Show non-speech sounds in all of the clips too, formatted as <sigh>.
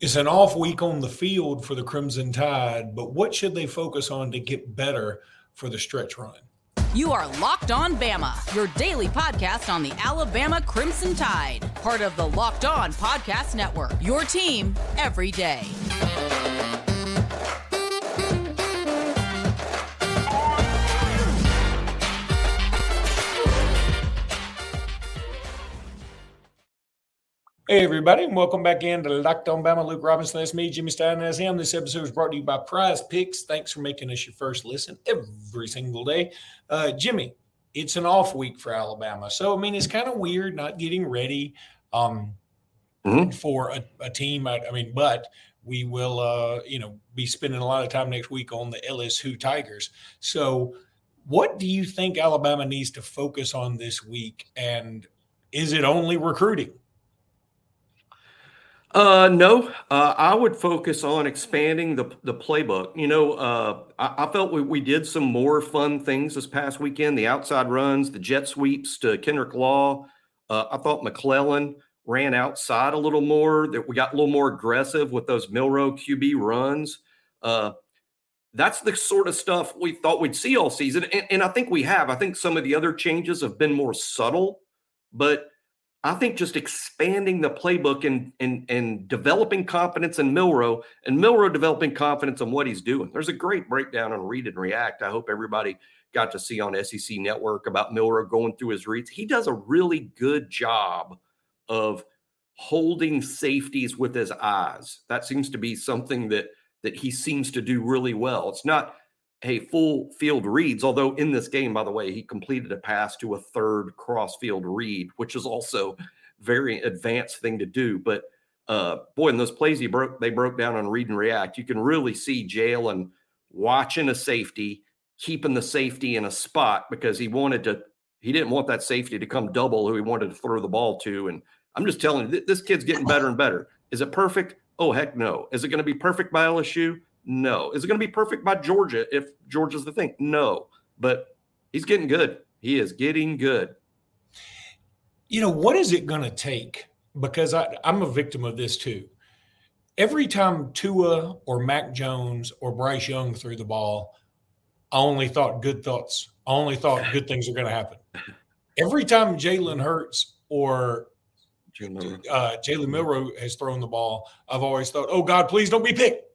It's an off week on the field for the Crimson Tide, but what should they focus on to get better for the stretch run? You are Locked On Bama, your daily podcast on the Alabama Crimson Tide, part of the Locked On Podcast Network. Your team every day. Hey, everybody, and welcome back into Locked On Bama. Luke Robinson, that's me, Jimmy Stein, that's him. This episode is brought to you by Prize Picks. Thanks for making us your first listen every single day. Uh, Jimmy, it's an off week for Alabama. So, I mean, it's kind of weird not getting ready um, mm-hmm. for a, a team. I, I, mean, but we will, uh, you know, be spending a lot of time next week on the LSU Tigers. So, what do you think Alabama needs to focus on this week? And is it only recruiting? Uh, no, uh, I would focus on expanding the the playbook. You know, uh, I, I, felt we, we did some more fun things this past weekend. The outside runs, the jet sweeps to Kendrick Law. Uh, I thought McClellan ran outside a little more. That we got a little more aggressive with those Milroe QB runs. Uh, that's the sort of stuff we thought we'd see all season, and, and I think we have. I think some of the other changes have been more subtle, but I think just expanding the playbook and and and developing confidence in Milroe and Milroe developing confidence in what he's doing. There's a great breakdown on Read and React. I hope everybody got to see on SEC Network about Milroe going through his reads. He does a really good job of holding safeties with his eyes. That seems to be something that that he seems to do really well. It's not hey, full field reads. Although in this game, by the way, he completed a pass to a third cross field read, which is also very advanced thing to do. But uh, boy, in those plays he broke, they broke down on read and react. You can really see Jalen watching a safety, keeping the safety in a spot because he wanted to. He didn't want that safety to come double who he wanted to throw the ball to. And I'm just telling you, this kid's getting better and better. Is it perfect? Oh heck no. Is it going to be perfect by LSU? No. Is it going to be perfect by Georgia if Georgia's the thing? No. But he's getting good. He is getting good. You know, what is it going to take? Because I, I'm a victim of this too. Every time Tua or Mac Jones or Bryce Young threw the ball, I only thought good thoughts. I only thought good things are going to happen. Every time Jalen Hurts or uh, Jalen Milroe has thrown the ball, I've always thought, oh God, please don't be picked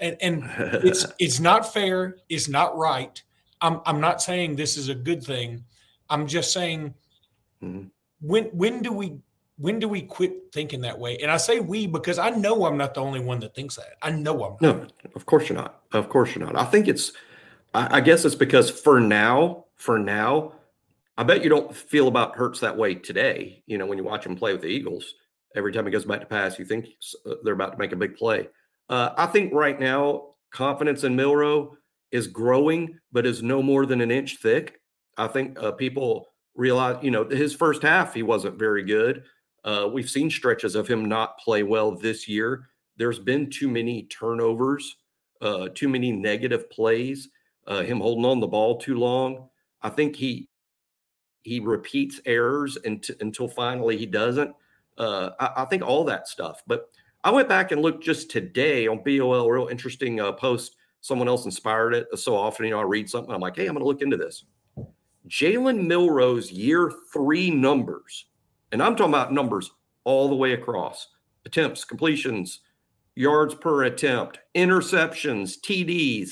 and and it's <laughs> it's not fair it's not right. I'm i'm not saying this is a good thing. I'm just saying mm-hmm. when when do we when do we quit thinking that way? And i say we because i know i'm not the only one that thinks that. I know i'm not. no of course you're not. Of course you're not. I think it's I, I guess it's because for now for now i bet you don't feel about hurts that way today. You know when you watch him play with the eagles every time he goes back to pass you think uh, they're about to make a big play uh, I think right now, confidence in Milroe is growing, but is no more than an inch thick. I think uh, people realize, you know, his first half, he wasn't very good. Uh, we've seen stretches of him not play well this year. There's been too many turnovers, uh, too many negative plays, uh, him holding on the ball too long. I think he he repeats errors until, until finally he doesn't. Uh, I, I think all that stuff, but I went back and looked just today on BOL, real interesting uh, post. Someone else inspired it. So often, you know, I read something, I'm like, hey, I'm going to look into this. Jalen Milroe's year three numbers, and I'm talking about numbers all the way across attempts, completions, yards per attempt, interceptions, TDs.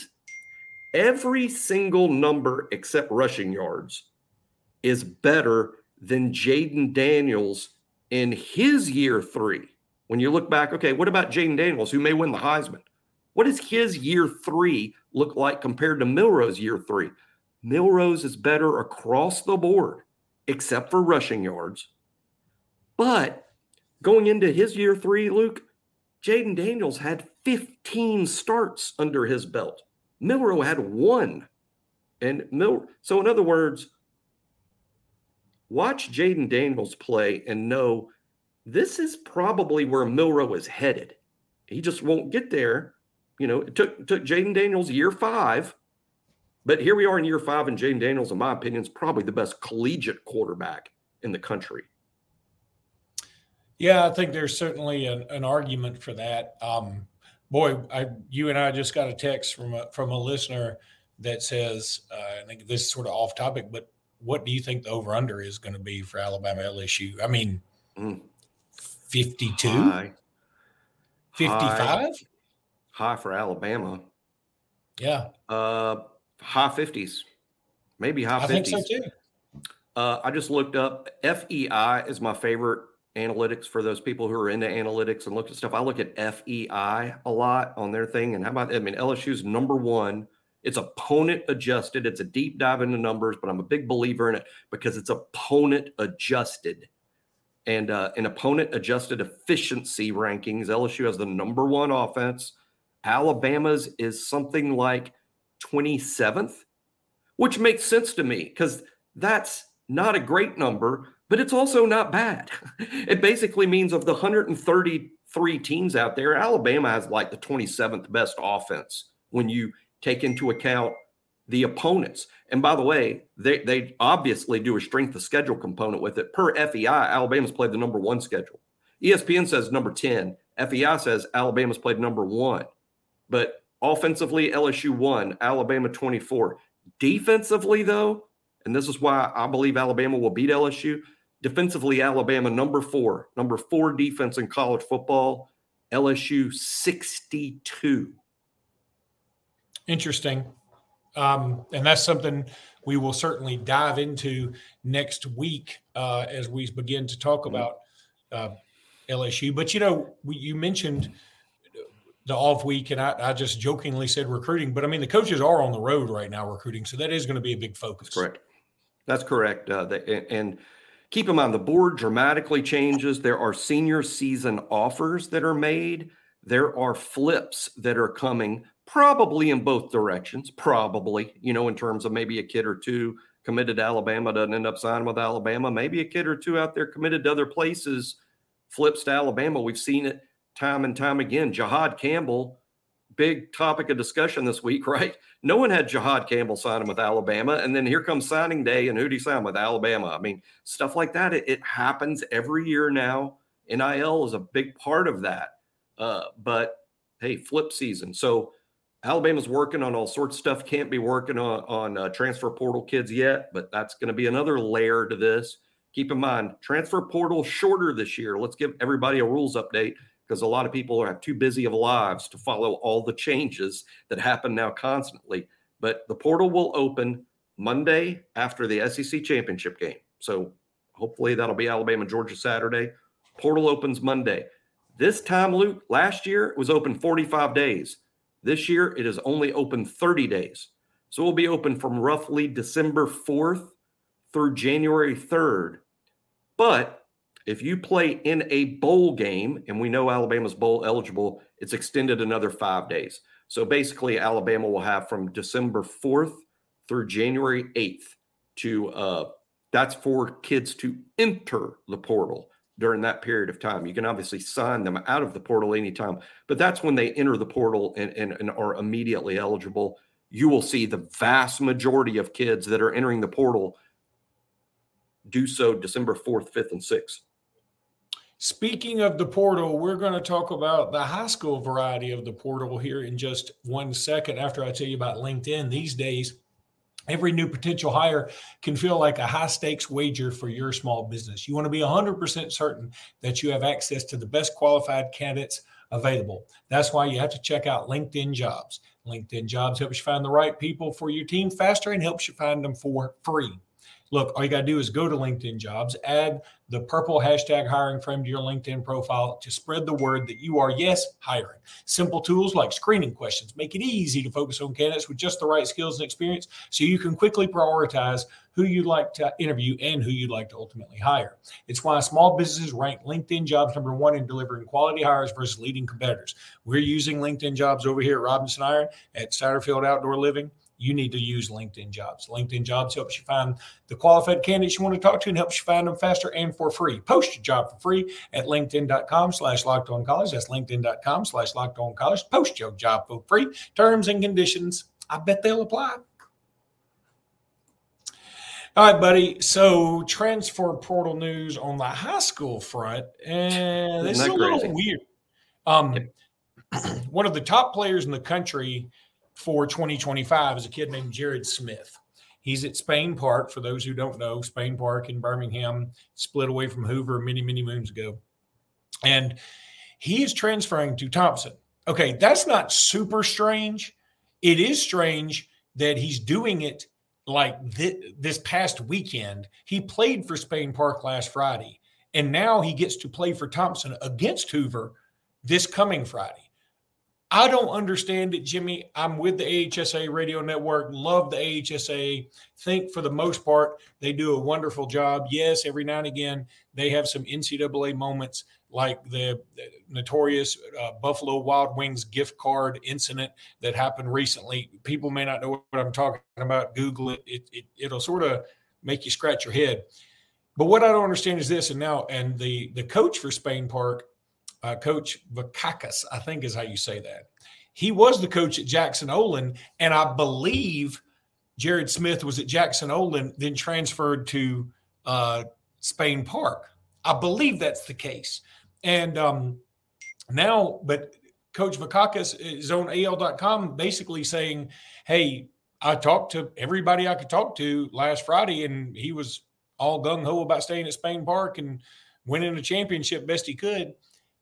Every single number except rushing yards is better than Jayden Daniels in his year three. When you look back, okay, what about Jayden Daniels, who may win the Heisman? What does his year three look like compared to Milroe's year three? Milroe's is better across the board, except for rushing yards. But going into his year three, Luke, Jayden Daniels had 15 starts under his belt. Milroe had one. And Mil- so, in other words, watch Jayden Daniels play and know this is probably where Milroe is headed. He just won't get there. You know, it took took Jayden Daniels year five, but here we are in year five, and Jayden Daniels, in my opinion, is probably the best collegiate quarterback in the country. Yeah, I think there's certainly an, an argument for that. Um, boy, I, you and I just got a text from a, from a listener that says, uh, I think this is sort of off topic, but what do you think the over under is going to be for Alabama LSU? I mean, mm. 52, high. 55, high. high for Alabama. Yeah. Uh, high 50s, maybe high I 50s. think so too. Uh, I just looked up FEI is my favorite analytics for those people who are into analytics and look at stuff. I look at FEI a lot on their thing. And how about, I mean, LSU's number one. It's opponent adjusted. It's a deep dive into numbers, but I'm a big believer in it because it's opponent adjusted. And uh, an opponent adjusted efficiency rankings, LSU has the number one offense. Alabama's is something like 27th, which makes sense to me because that's not a great number, but it's also not bad. <laughs> it basically means of the 133 teams out there, Alabama has like the 27th best offense when you take into account the opponents. And by the way, they, they obviously do a strength of schedule component with it. Per FEI, Alabama's played the number one schedule. ESPN says number 10. FEI says Alabama's played number one. But offensively, LSU one, Alabama 24. Defensively, though, and this is why I believe Alabama will beat LSU. Defensively, Alabama number four, number four defense in college football. LSU 62. Interesting. Um, and that's something we will certainly dive into next week uh, as we begin to talk mm-hmm. about uh, LSU. But you know, we, you mentioned the off week, and I, I, just jokingly said recruiting, but I mean the coaches are on the road right now recruiting, so that is going to be a big focus. That's correct. That's correct. Uh, the, and keep in mind, the board dramatically changes. There are senior season offers that are made. There are flips that are coming, probably in both directions. Probably, you know, in terms of maybe a kid or two committed to Alabama doesn't end up signing with Alabama. Maybe a kid or two out there committed to other places flips to Alabama. We've seen it time and time again. Jihaad Campbell big topic of discussion this week, <laughs> right? No one had Jihaad Campbell signing with Alabama. And then here comes signing day, and who do you sign with Alabama? I mean, stuff like that. It, it happens every year now. NIL is a big part of that. Uh, but hey, flip season. So Alabama's working on all sorts of stuff. Can't be working on, on uh, transfer portal kids yet, but that's going to be another layer to this. Keep in mind, transfer portal shorter this year. Let's give everybody a rules update because a lot of people are too busy of lives to follow all the changes that happen now constantly. But the portal will open Monday after the SEC championship game. So hopefully that'll be Alabama, Georgia Saturday. Portal opens Monday. This time, Luke, last year it was open 45 days. This year it is only open 30 days. So it will be open from roughly December 4th through January 3rd. But if you play in a bowl game, and we know Alabama's bowl eligible, it's extended another five days. So basically, Alabama will have from December 4th through January 8th to uh, that's for kids to enter the portal during that period of time. You can obviously sign them out of the portal anytime, but that's when they enter the portal and, and, and are immediately eligible. You will see the vast majority of kids that are entering the portal do so December 4th, 5th, and 6th. Speaking of the portal, we're going to talk about the high school variety of the portal here in just one second after I tell you about LinkedIn. These days, every new potential hire can feel like a high stakes wager for your small business. You want to be 100% certain that you have access to the best qualified candidates available. That's why you have to check out LinkedIn Jobs. LinkedIn Jobs helps you find the right people for your team faster and helps you find them for free. Look, all you got to do is go to LinkedIn Jobs, add the purple hashtag hiring frame to your LinkedIn profile to spread the word that you are, yes, hiring. Simple tools like screening questions make it easy to focus on candidates with just the right skills and experience so you can quickly prioritize who you'd like to interview and who you'd like to ultimately hire. It's why small businesses rank LinkedIn Jobs number one in delivering quality hires versus leading competitors. We're using LinkedIn Jobs over here at Robinson Iron at Satterfield Outdoor Living you need to use LinkedIn Jobs. LinkedIn Jobs helps you find the qualified candidates you want to talk to and helps you find them faster and for free. Post your job for free at LinkedIn.com slash locked on college. That's LinkedIn.com slash locked on college. Post your job for free. Terms and conditions, I bet they'll apply. All right, buddy. So transfer portal news on the high school front, and this is a little weird. Um, <clears throat> one of the top players in the country for 2025 is a kid named Jared Smith. He's at Spain Park. For those who don't know, Spain Park in Birmingham split away from Hoover many, many moons ago, and he is transferring to Thompson. Okay, that's not super strange. It is strange that he's doing it like th- this past weekend, he played for Spain Park last Friday, and now he gets to play for Thompson against Hoover this coming Friday. I don't understand it, Jimmy. I'm with the AHSA radio network, love the AHSA. Think for the most part, they do a wonderful job. Yes, every now and again, they have some NCAA moments like the, notorious uh, Buffalo Wild Wings gift card incident that happened recently. People may not know what I'm talking about. Google it. it, it it'll sort of make you scratch your head. But what I don't understand is this, and now, and the the coach for Spain Park, uh, Coach Vakakis, I think is how you say that. He was the coach at Jackson Olin, and I believe Jared Smith was at Jackson Olin, then transferred to uh, Spain Park. I believe that's the case. And um, now, but Coach Vakakis is on AL.com basically saying, hey, I talked to everybody I could talk to last Friday, and he was all gung ho about staying at Spain Park and winning a championship best he could.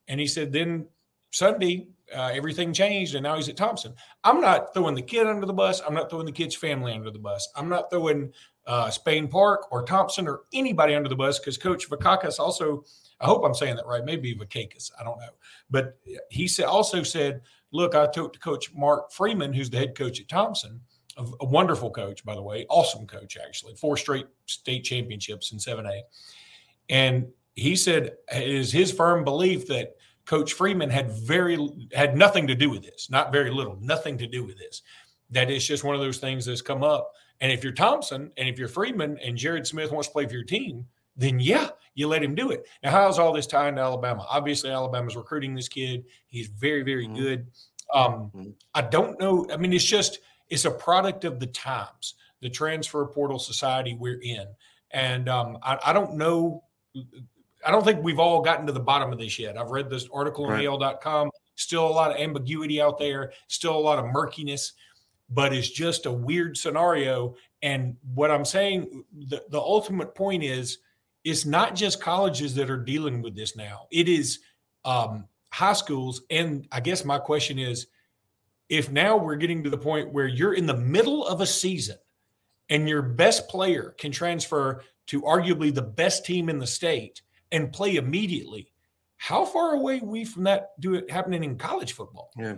And he said, then Sunday, uh, everything changed, and now he's at Thompson. I'm not throwing the kid under the bus. I'm not throwing the kid's family under the bus. I'm not throwing uh, Spain Park or Thompson or anybody under the bus because Coach Vakakis also I hope I'm saying that right. Maybe Vakakis. I don't know. But he said, also said, look, I talked to Coach Mark Freeman, who's the head coach at Thompson, a, a wonderful coach, by the way, awesome coach, actually, four straight state championships in 7A. And he said it is his firm belief that Coach Freeman had very had nothing to do with this, not very little, nothing to do with this. That it's just one of those things that's come up. And if you're Thompson and if you're Freeman and Jared Smith wants to play for your team, then yeah, you let him do it. Now, how's all this tying to Alabama? Obviously, Alabama's recruiting this kid. He's very, very mm-hmm. good. Um, mm-hmm. I don't know. I mean, it's just it's a product of the times, the transfer portal society we're in, and um, I, I, don't know. I don't think we've all gotten to the bottom of this yet. I've read this article on right. Still a lot of ambiguity out there. Still a lot of murkiness, but it's just a weird scenario. And what I'm saying, the, the ultimate point is it's not just colleges that are dealing with this now. It is um, high schools. And I guess my question is if now we're getting to the point where you're in the middle of a season and your best player can transfer to arguably the best team in the state and play immediately, how far away we from that do it happening in college football? Yeah.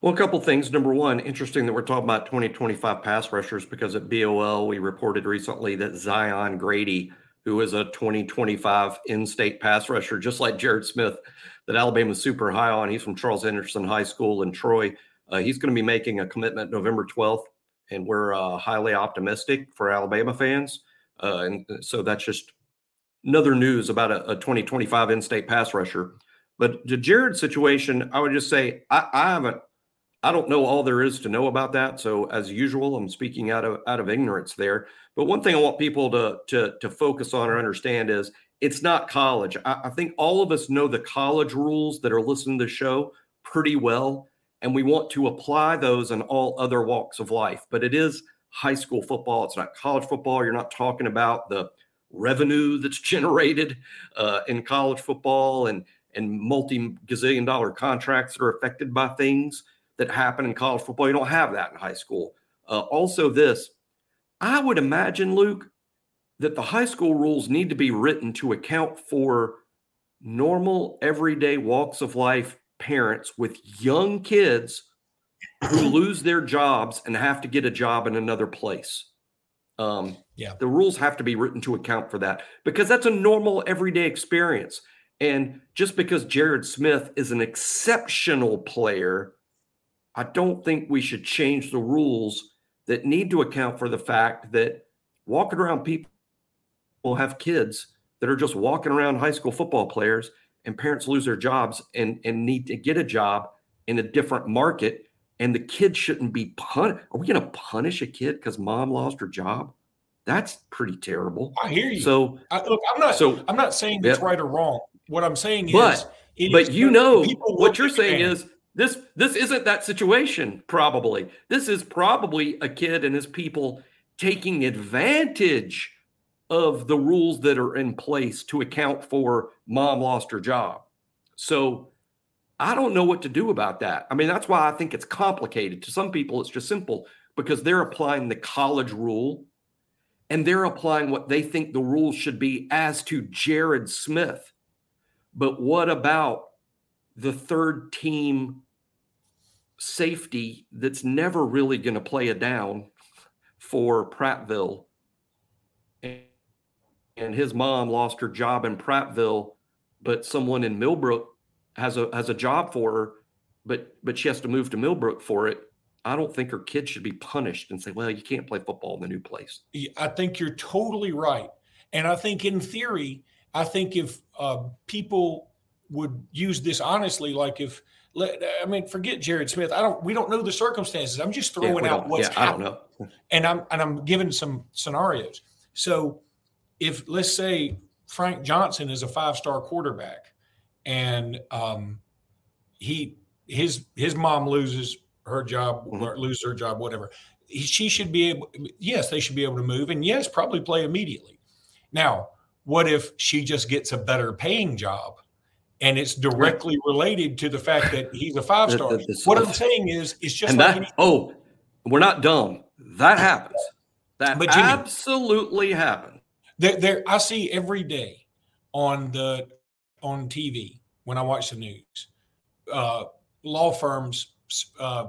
Well, a couple things. Number one, interesting that we're talking about 2025 pass rushers because at BOL we reported recently that Zion Grady who is a 2025 in-state pass rusher, just like Jared Smith, that Alabama's super high on. He's from Charles Henderson High School in Troy. Uh, he's going to be making a commitment November 12th, and we're uh, highly optimistic for Alabama fans. Uh, and so that's just another news about a, a 2025 in-state pass rusher. But the Jared situation, I would just say I, I haven't I don't know all there is to know about that. So as usual, I'm speaking out of out of ignorance there. But one thing I want people to to to focus on or understand is it's not college. I, I think all of us know the college rules that are listening to the show pretty well, and we want to apply those in all other walks of life. But it is high school football. It's not college football. You're not talking about the revenue that's generated uh, in college football and and multi gazillion dollar contracts that are affected by things that happen in college football. You don't have that in high school. Uh, also, this I would imagine, Luke, that the high school rules need to be written to account for normal, everyday walks of life parents with young kids who lose their jobs and have to get a job in another place. Um, yeah, the rules have to be written to account for that because that's a normal, everyday experience. And just because Jared Smith is an exceptional player I don't think we should change the rules that need to account for the fact that walking around people will have kids that are just walking around high school football players and parents lose their jobs and, and need to get a job in a different market and the kid shouldn't be punished. Are we going to punish a kid because mom lost her job? That's pretty terrible. I hear you. So I, look, I'm not. So- I'm not saying it's Yep. right or wrong. What I'm saying But- is, it but is you know what you're saying is this this isn't that situation probably this is probably a kid and his people taking advantage of the rules that are in place to account for mom lost her job so i don't know what to do about that. I mean that's why i think it's complicated. To some people it's just simple because they're applying the college rule and they're applying what they think the rules should be as to jared smith. But what about the third team safety that's never really going to play a down for Prattville? And, his mom lost her job in Prattville, but someone in Millbrook has a has a job for her, but but she has to move to Millbrook for it. I don't think her kids should be punished and say, "Well, you can't play football in the new place." I think you're totally right. And I think in theory, I think if uh, people would use this honestly, like if, let, I mean, forget Jared Smith. I don't, we don't know the circumstances. I'm just throwing we out what's yeah, I don't know. And I'm, and I'm giving some scenarios. So if let's say Frank Johnson is a five-star quarterback and um, he, his, his mom loses her job, Mhm. or loses her job, whatever. He- She should be able, yes, they should be able to move and yes, probably play immediately. Now, what if she just gets a better paying job and it's directly related to the fact that he's a five star? What I'm saying is, it's just like that any, oh, we're not dumb. That happens. That But Jimmy- absolutely happens. there, there, I see every day on the on TV when I watch the news, uh, law firms uh,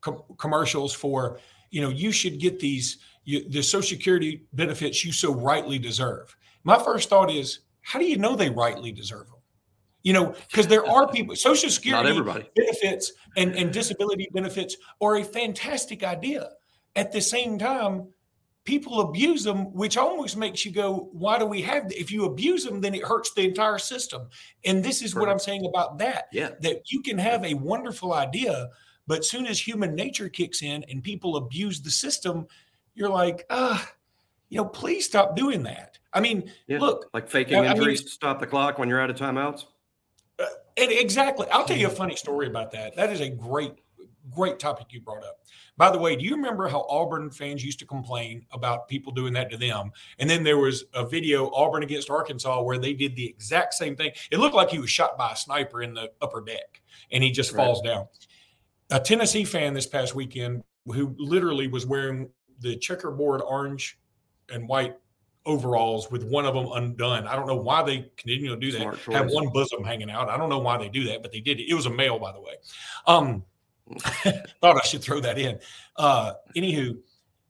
com- commercials for you know you should get these you, the Social Security benefits you so rightly deserve. My first thought is, how do you know they rightly deserve them? You know, because there are <laughs> people Social Security benefits and, and disability benefits are a fantastic idea. At the same time, people abuse them, which almost makes you go, why do we have If you abuse them, then it hurts the entire system. And this is what I'm saying about that Yeah. that you can have a wonderful idea, but soon as human nature kicks in and people abuse the system, you're like, ah, you know, please stop doing that. I mean, Yeah. look, Like faking I- I mean- injuries to stop the clock when you're out of timeouts. And exactly. I'll tell you a funny story about that. That is a great, great topic you brought up. By the way, do you remember how Auburn fans used to complain about people doing that to them? And then there was a video, Auburn against Arkansas, where they did the exact same thing. It looked like he was shot by a sniper in the upper deck and he just Right. falls down. A Tennessee fan this past weekend who literally was wearing the checkerboard orange and white overalls with one of them undone. I don't know why they continue to do that have one bosom hanging out. I don't know why they do that, but they did it. It was a male, by the way. Um, <laughs> thought I should throw that in. Uh, anywho,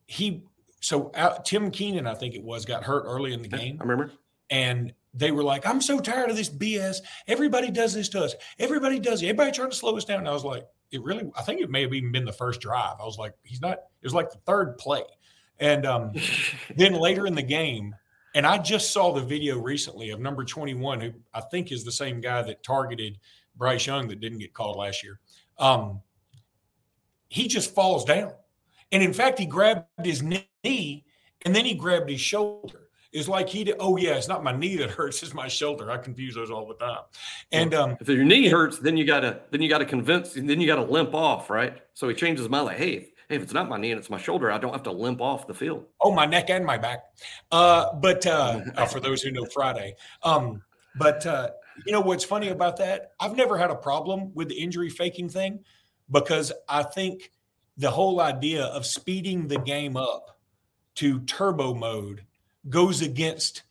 he so uh, Tim Keenan, I think it was, got hurt early in the game, I remember. and they were like, "I'm so tired of this BS. Everybody does this to us. Everybody does it. Everybody trying to slow us down." And I was like, "It really? I think it may have even been the first drive." I was like, "He's not." It was like the third play, and um, <laughs> then later in the game, and I just saw the video recently of number 21, who I think is the same guy that targeted Bryce Young that didn't get called last year. Um, he just falls down. And in fact, he grabbed his knee and then he grabbed his shoulder. It's like he did, oh, yeah, it's not my knee that <laughs> hurts, it's my shoulder. I confuse those all the time. And um, if your knee hurts, then you gotta then you gotta convince then you gotta limp off, right? So he changes his mind like, hey, hey, if it's not my knee and it's my shoulder, I don't have to limp off the field. Oh, my neck and my back. Uh, but uh, <laughs> uh, for those who know Friday, um, but uh, you know what's funny about that? I've never had a problem with the injury faking thing because I think the whole idea of speeding the game up to turbo mode goes against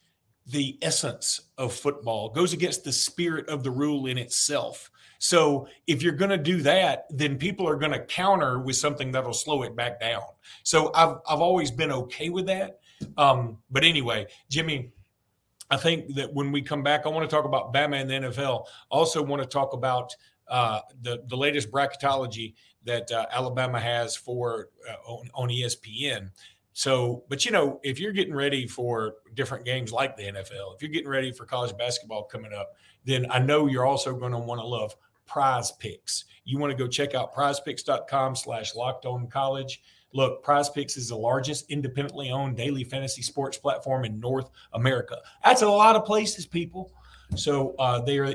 the essence of football, goes against the spirit of the rule in itself. So if you're going to do that, then people are going to counter with something that'll slow it back down. So I've I've always been okay with that. Um, but anyway, Jimmy, I think that when we come back, I want to talk about Bama and the NFL. I also want to talk about uh, the the latest bracketology that uh, Alabama has for uh, on, on ESPN. So, but you know, if you're getting ready for different games like the NFL, if you're getting ready for college basketball coming up, then I know you're also going to want to love prize picks. You want to go check out prizepicks.com slash locked on college. Look, Prize Picks is the largest independently owned daily fantasy sports platform in North America. That's a lot of places, people. So uh, they are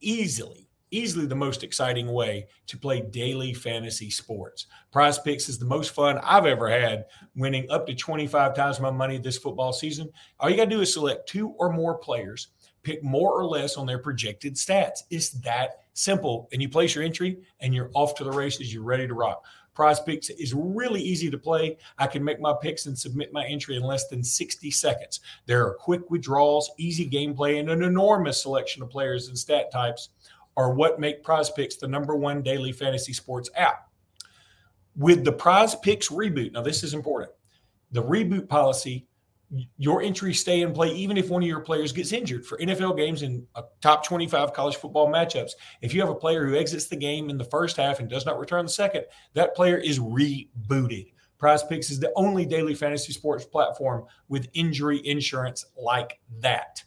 easily, easily the most exciting way to play daily fantasy sports. Prize Picks is the most fun I've ever had, winning up to 25 times my money this football season. All you got to do is select two or more players, pick more or less on their projected stats. It's that simple. And you place your entry and you're off to the races. You're ready to rock. Prize Picks is really easy to play. I can make my picks and submit my entry in less than 60 seconds. There are quick withdrawals, easy gameplay, and an enormous selection of players and stat types are what make Prize Picks the number one daily fantasy sports app. With the Prize Picks reboot, now this is important. The reboot policy your entries stay in play even if one of your players gets injured for NFL games and uh, top 25 college football matchups. If you have a player who exits the game in the first half and does not return the second, that player is rebooted. Prize Picks is the only daily fantasy sports platform with injury insurance like that.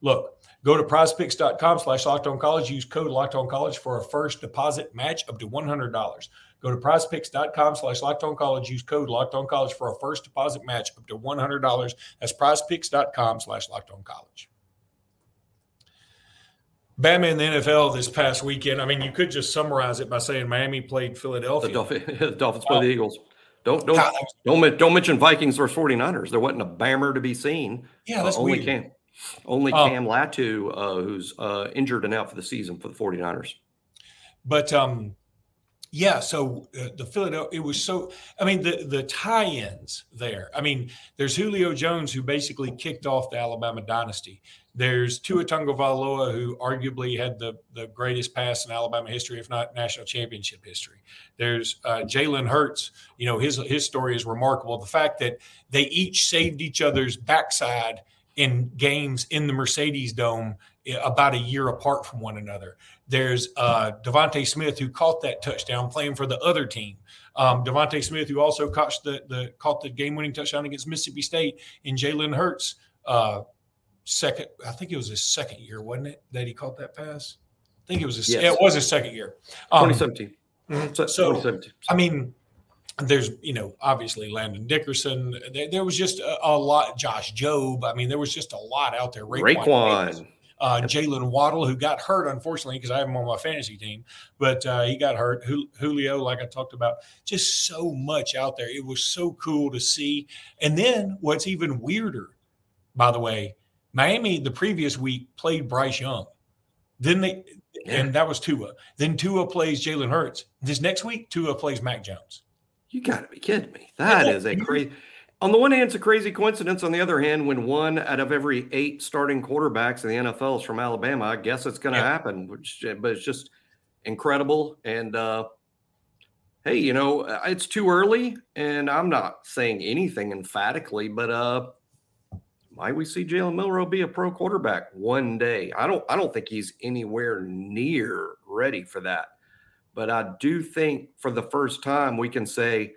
Look, go to prizepicks.com slash locked on college. Use code locked on college for a first deposit match up to $100. Go to prizepicks.com slash locked on college. Use code locked on college for a first deposit match up to $100. That's prizepicks.com slash locked on college. Bama in the NFL this past weekend. I mean, you could just summarize it by saying Miami played Philadelphia. The, Dolphins, <laughs> the Dolphins play the Eagles. Don't don't don't don't mention Vikings versus 49ers. There wasn't a bammer to be seen. Yeah, that's uh, only weird. Cam, only um, Cam Latu, uh, who's uh, injured and out for the season for the 49ers. But um, yeah, so uh, the Philadelphia, it was so. I mean, the the tie-ins there. I mean, there's Julio Jones who basically kicked off the Alabama dynasty. There's Tua Tagovailoa who arguably had the the greatest pass in Alabama history, if not national championship history. There's uh, Jalen Hurts. You know, his his story is remarkable. The fact that they each saved each other's backside in games in the Mercedes Dome eh, about a year apart from one another. There's uh, DeVonta Smith who caught that touchdown playing for the other team. Um, DeVonta Smith who also caught the, the caught the game winning touchdown against Mississippi State in Jalen Hurts uh, second. I think it was his second year, wasn't it, that he caught that pass? I think it was his. Yes. Yeah, it was his second year. Um, 2017. Mm-hmm. So, 2017. I mean, there's you know obviously Landon Dickerson. There, there was just a, a, lot. Josh Jobe. I mean, there was just a lot out there. Raekwon. Raekwon uh, Jaylen Waddle, who got hurt, unfortunately, because I have him on my fantasy team, but uh, he got hurt. Julio, like I talked about, just so much out there. It was so cool to see. And then what's even weirder, by the way, Miami the previous week played Bryce Young. Then they, yeah. and that was Tua. Then Tua plays Jalen Hurts. This next week, Tua plays Mac Jones. You got to be kidding me. That is a crazy on the one hand, it's a crazy coincidence. On the other hand, when one out of every eight starting quarterbacks in the NFL is from Alabama, I guess it's going to yeah. happen. Which, but it's just incredible. And uh, hey, you know, uh, it's too early, and I'm not saying anything emphatically, but uh, might we see Jalen Milroe be a pro quarterback one day? I don't. I don't think he's anywhere near ready for that. But I do think for the first time we can say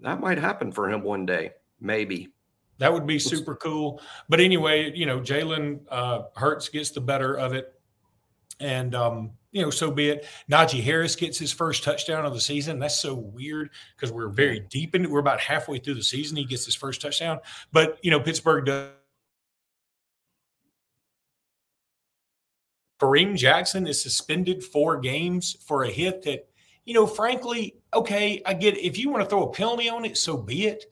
that might happen for him one day, maybe. That would be super cool. But anyway, you know, Jalen uh, Hurts gets the better of it. And, um, you know, so be it. Najee Harris gets his first touchdown of the season. That's so weird because we're very deep in it. We're about halfway through the season. He gets his first touchdown. But, you know, Pittsburgh does. Kareem Jackson is suspended four games for a hit that you know, frankly, okay, I get it. If you want to throw a penalty on it, so be it.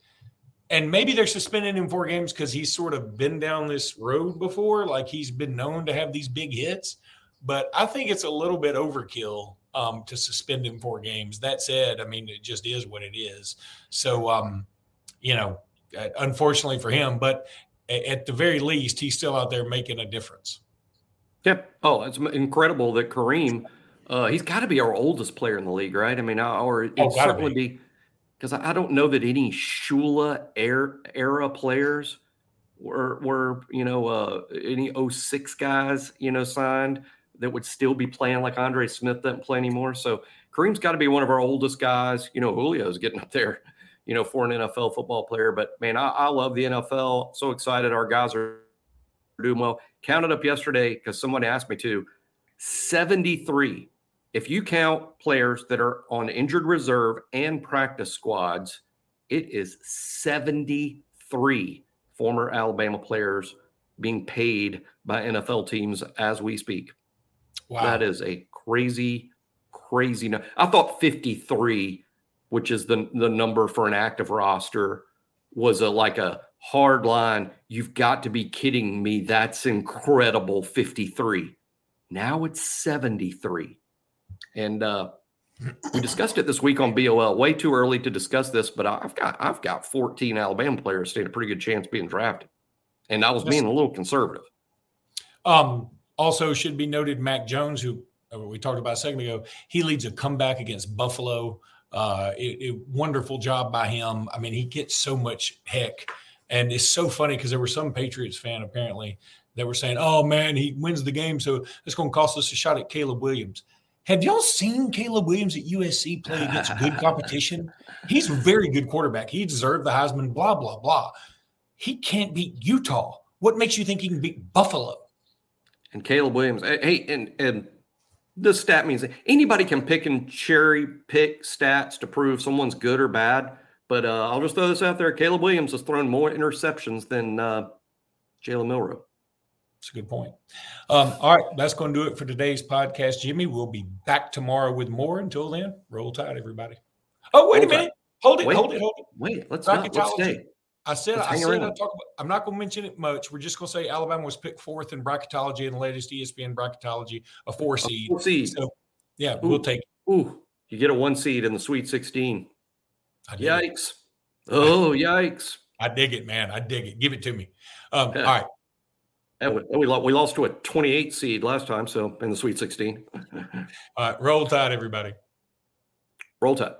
And maybe they're suspending him four games because he's sort of been down this road before. Like he's been known to have these big hits. But I think it's a little bit overkill um, to suspend him four games. That said, I mean, it just is what it is. So, um, you know, uh, unfortunately for him, but at the very least, he's still out there making a difference. Yep. Oh, it's incredible that Kareem uh, he's got to be our oldest player in the league, right? I mean, or it oh, certainly be because I don't know that any Shula era, era players were were you know uh, any 06 guys you know signed that would still be playing like Andre Smith doesn't play anymore. So Kareem's got to be one of our oldest guys. You know, Julio's getting up there, you know, for an NFL football player. But man, I, I love the NFL. So excited our guys are doing well. Counted up yesterday because someone asked me to. 73 if you count players that are on injured reserve and practice squads, It is 73 former Alabama players being paid by NFL teams as we speak. Wow. That is a crazy, crazy. No- I thought 53, which is the, the number for an active roster, was a like a hard line. You've got to be kidding me. That's incredible. 53. Now it's 73. And uh, we discussed it this week on BOL. Way too early to discuss this, but I've got I've got 14 Alabama players stand a pretty good chance being drafted. And I was being a little conservative. Um, also should be noted Mac Jones, who uh, we talked about a second ago, he leads a comeback against Buffalo. Uh, it, it, wonderful job by him. I mean, he gets so much heck, and it's so funny because there were some Patriots fan apparently that were saying, "Oh man, he wins the game, so it's going to cost us a shot at Caleb Williams." Have y'all seen Caleb Williams at USC play against good <laughs> competition? He's a very good quarterback. He deserved the Heisman. Blah blah blah. He can't beat Utah. What makes you think he can beat Buffalo? And Caleb Williams, eh, hey, and and this stat means anybody can pick and cherry pick stats to prove someone's good or bad. But uh, I'll just throw this out there: Caleb Williams has thrown more interceptions than uh, Jalen Milroe. That's a good point. Um, all right, that's going to do it for today's podcast, Jimmy. We'll be back tomorrow with more. Until then, roll tide, everybody. Oh, wait roll a minute. Tide. Hold it, wait, hold it, hold it. Wait, let's not let's stay. I said, I said, I talk about, I'm not going to mention it much. We're just going to say Alabama was picked fourth in bracketology in the latest ESPN bracketology, a four seed. A four seed. So, yeah, ooh, we'll take it. Ooh, you get a one seed in the Sweet 16. Yikes. It. Oh, <laughs> yikes. I dig it, man. I dig it. Give it to me. Um, yeah. All right. And we, we lost to a 28 seed last time, so in the Sweet 16. <laughs> all right. Roll Tide, everybody. Roll Tide.